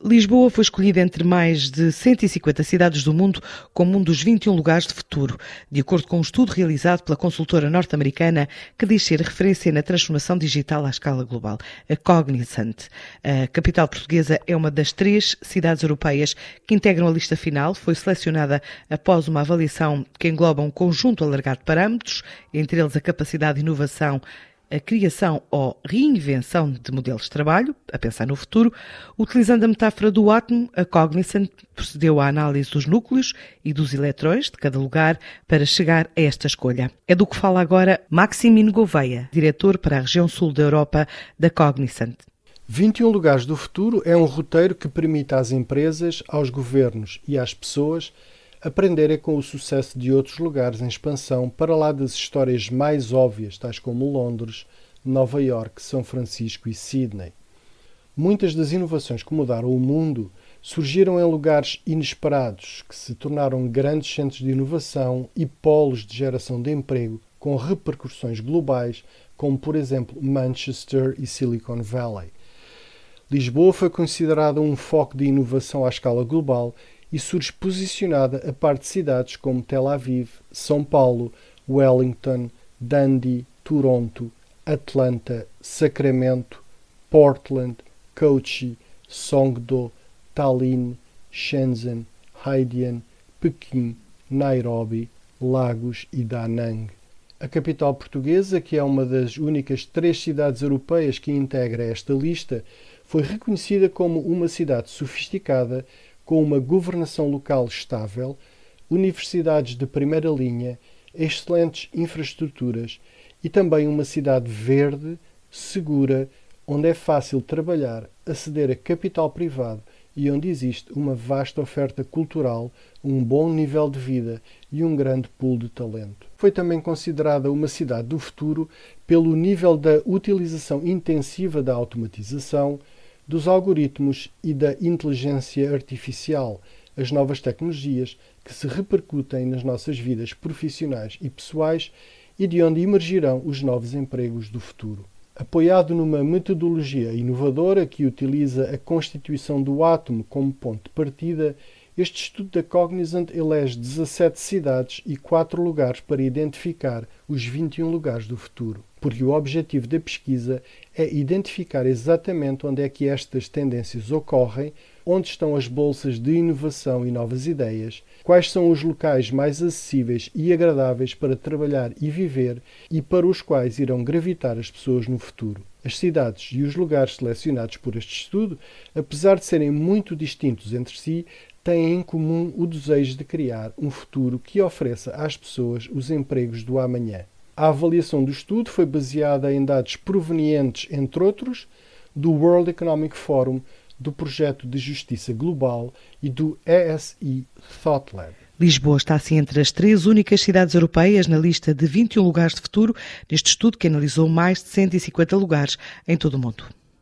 Lisboa foi escolhida entre mais de 150 cidades do mundo como um dos 21 lugares de futuro, de acordo com um estudo realizado pela consultora norte-americana que diz ser referência na transformação digital à escala global, a Cognizant. A capital portuguesa é uma das três cidades europeias que integram a lista final, foi selecionada após uma avaliação que engloba um conjunto alargado de parâmetros, entre eles a capacidade de inovação a criação ou reinvenção de modelos de trabalho, a pensar no futuro, utilizando a metáfora do átomo, a Cognizant procedeu à análise dos núcleos e dos eletrões de cada lugar para chegar a esta escolha. É do que fala agora Maximino Gouveia, diretor para a região sul da Europa da Cognizant. 21 lugares do futuro é um roteiro que permite às empresas, aos governos e às pessoas aprenderem com o sucesso de outros lugares em expansão para lá das histórias mais óbvias, tais como Londres, Nova York, São Francisco e Sydney. Muitas das inovações que mudaram o mundo surgiram em lugares inesperados, que se tornaram grandes centros de inovação e polos de geração de emprego com repercussões globais, como por exemplo Manchester e Silicon Valley. Lisboa foi considerada um foco de inovação à escala global e surge posicionada a par de cidades como Tel Aviv, São Paulo, Wellington, Dundee, Toronto, Atlanta, Sacramento, Portland, Kochi, Songdo, Tallinn, Shenzhen, Haidian, Pequim, Nairobi, Lagos e Da Nang. A capital portuguesa, que é uma das únicas três cidades europeias que integra esta lista, foi reconhecida como uma cidade sofisticada com uma governação local estável, universidades de primeira linha, excelentes infraestruturas e também uma cidade verde, segura, onde é fácil trabalhar, aceder a capital privado e onde existe uma vasta oferta cultural, um bom nível de vida e um grande pool de talento. Foi também considerada uma cidade do futuro pelo nível da utilização intensiva da automatização, dos algoritmos e da inteligência artificial, as novas tecnologias que se repercutem nas nossas vidas profissionais e pessoais e de onde emergirão os novos empregos do futuro. Apoiado numa metodologia inovadora que utiliza a constituição do átomo como ponto de partida, este estudo da Cognizant elege 17 cidades e 4 lugares para identificar os 21 lugares do futuro porque o objetivo da pesquisa é identificar exatamente onde é que estas tendências ocorrem, onde estão as bolsas de inovação e novas ideias, quais são os locais mais acessíveis e agradáveis para trabalhar e viver e para os quais irão gravitar as pessoas no futuro. As cidades e os lugares selecionados por este estudo, apesar de serem muito distintos entre si, têm em comum o desejo de criar um futuro que ofereça às pessoas os empregos do amanhã. A avaliação do estudo foi baseada em dados provenientes, entre outros, do World Economic Forum, do Projeto de Justiça Global e do ESI Thought Lab. Lisboa está assim entre as três únicas cidades europeias na lista de 21 lugares de futuro, neste estudo que analisou mais de 150 lugares em todo o mundo.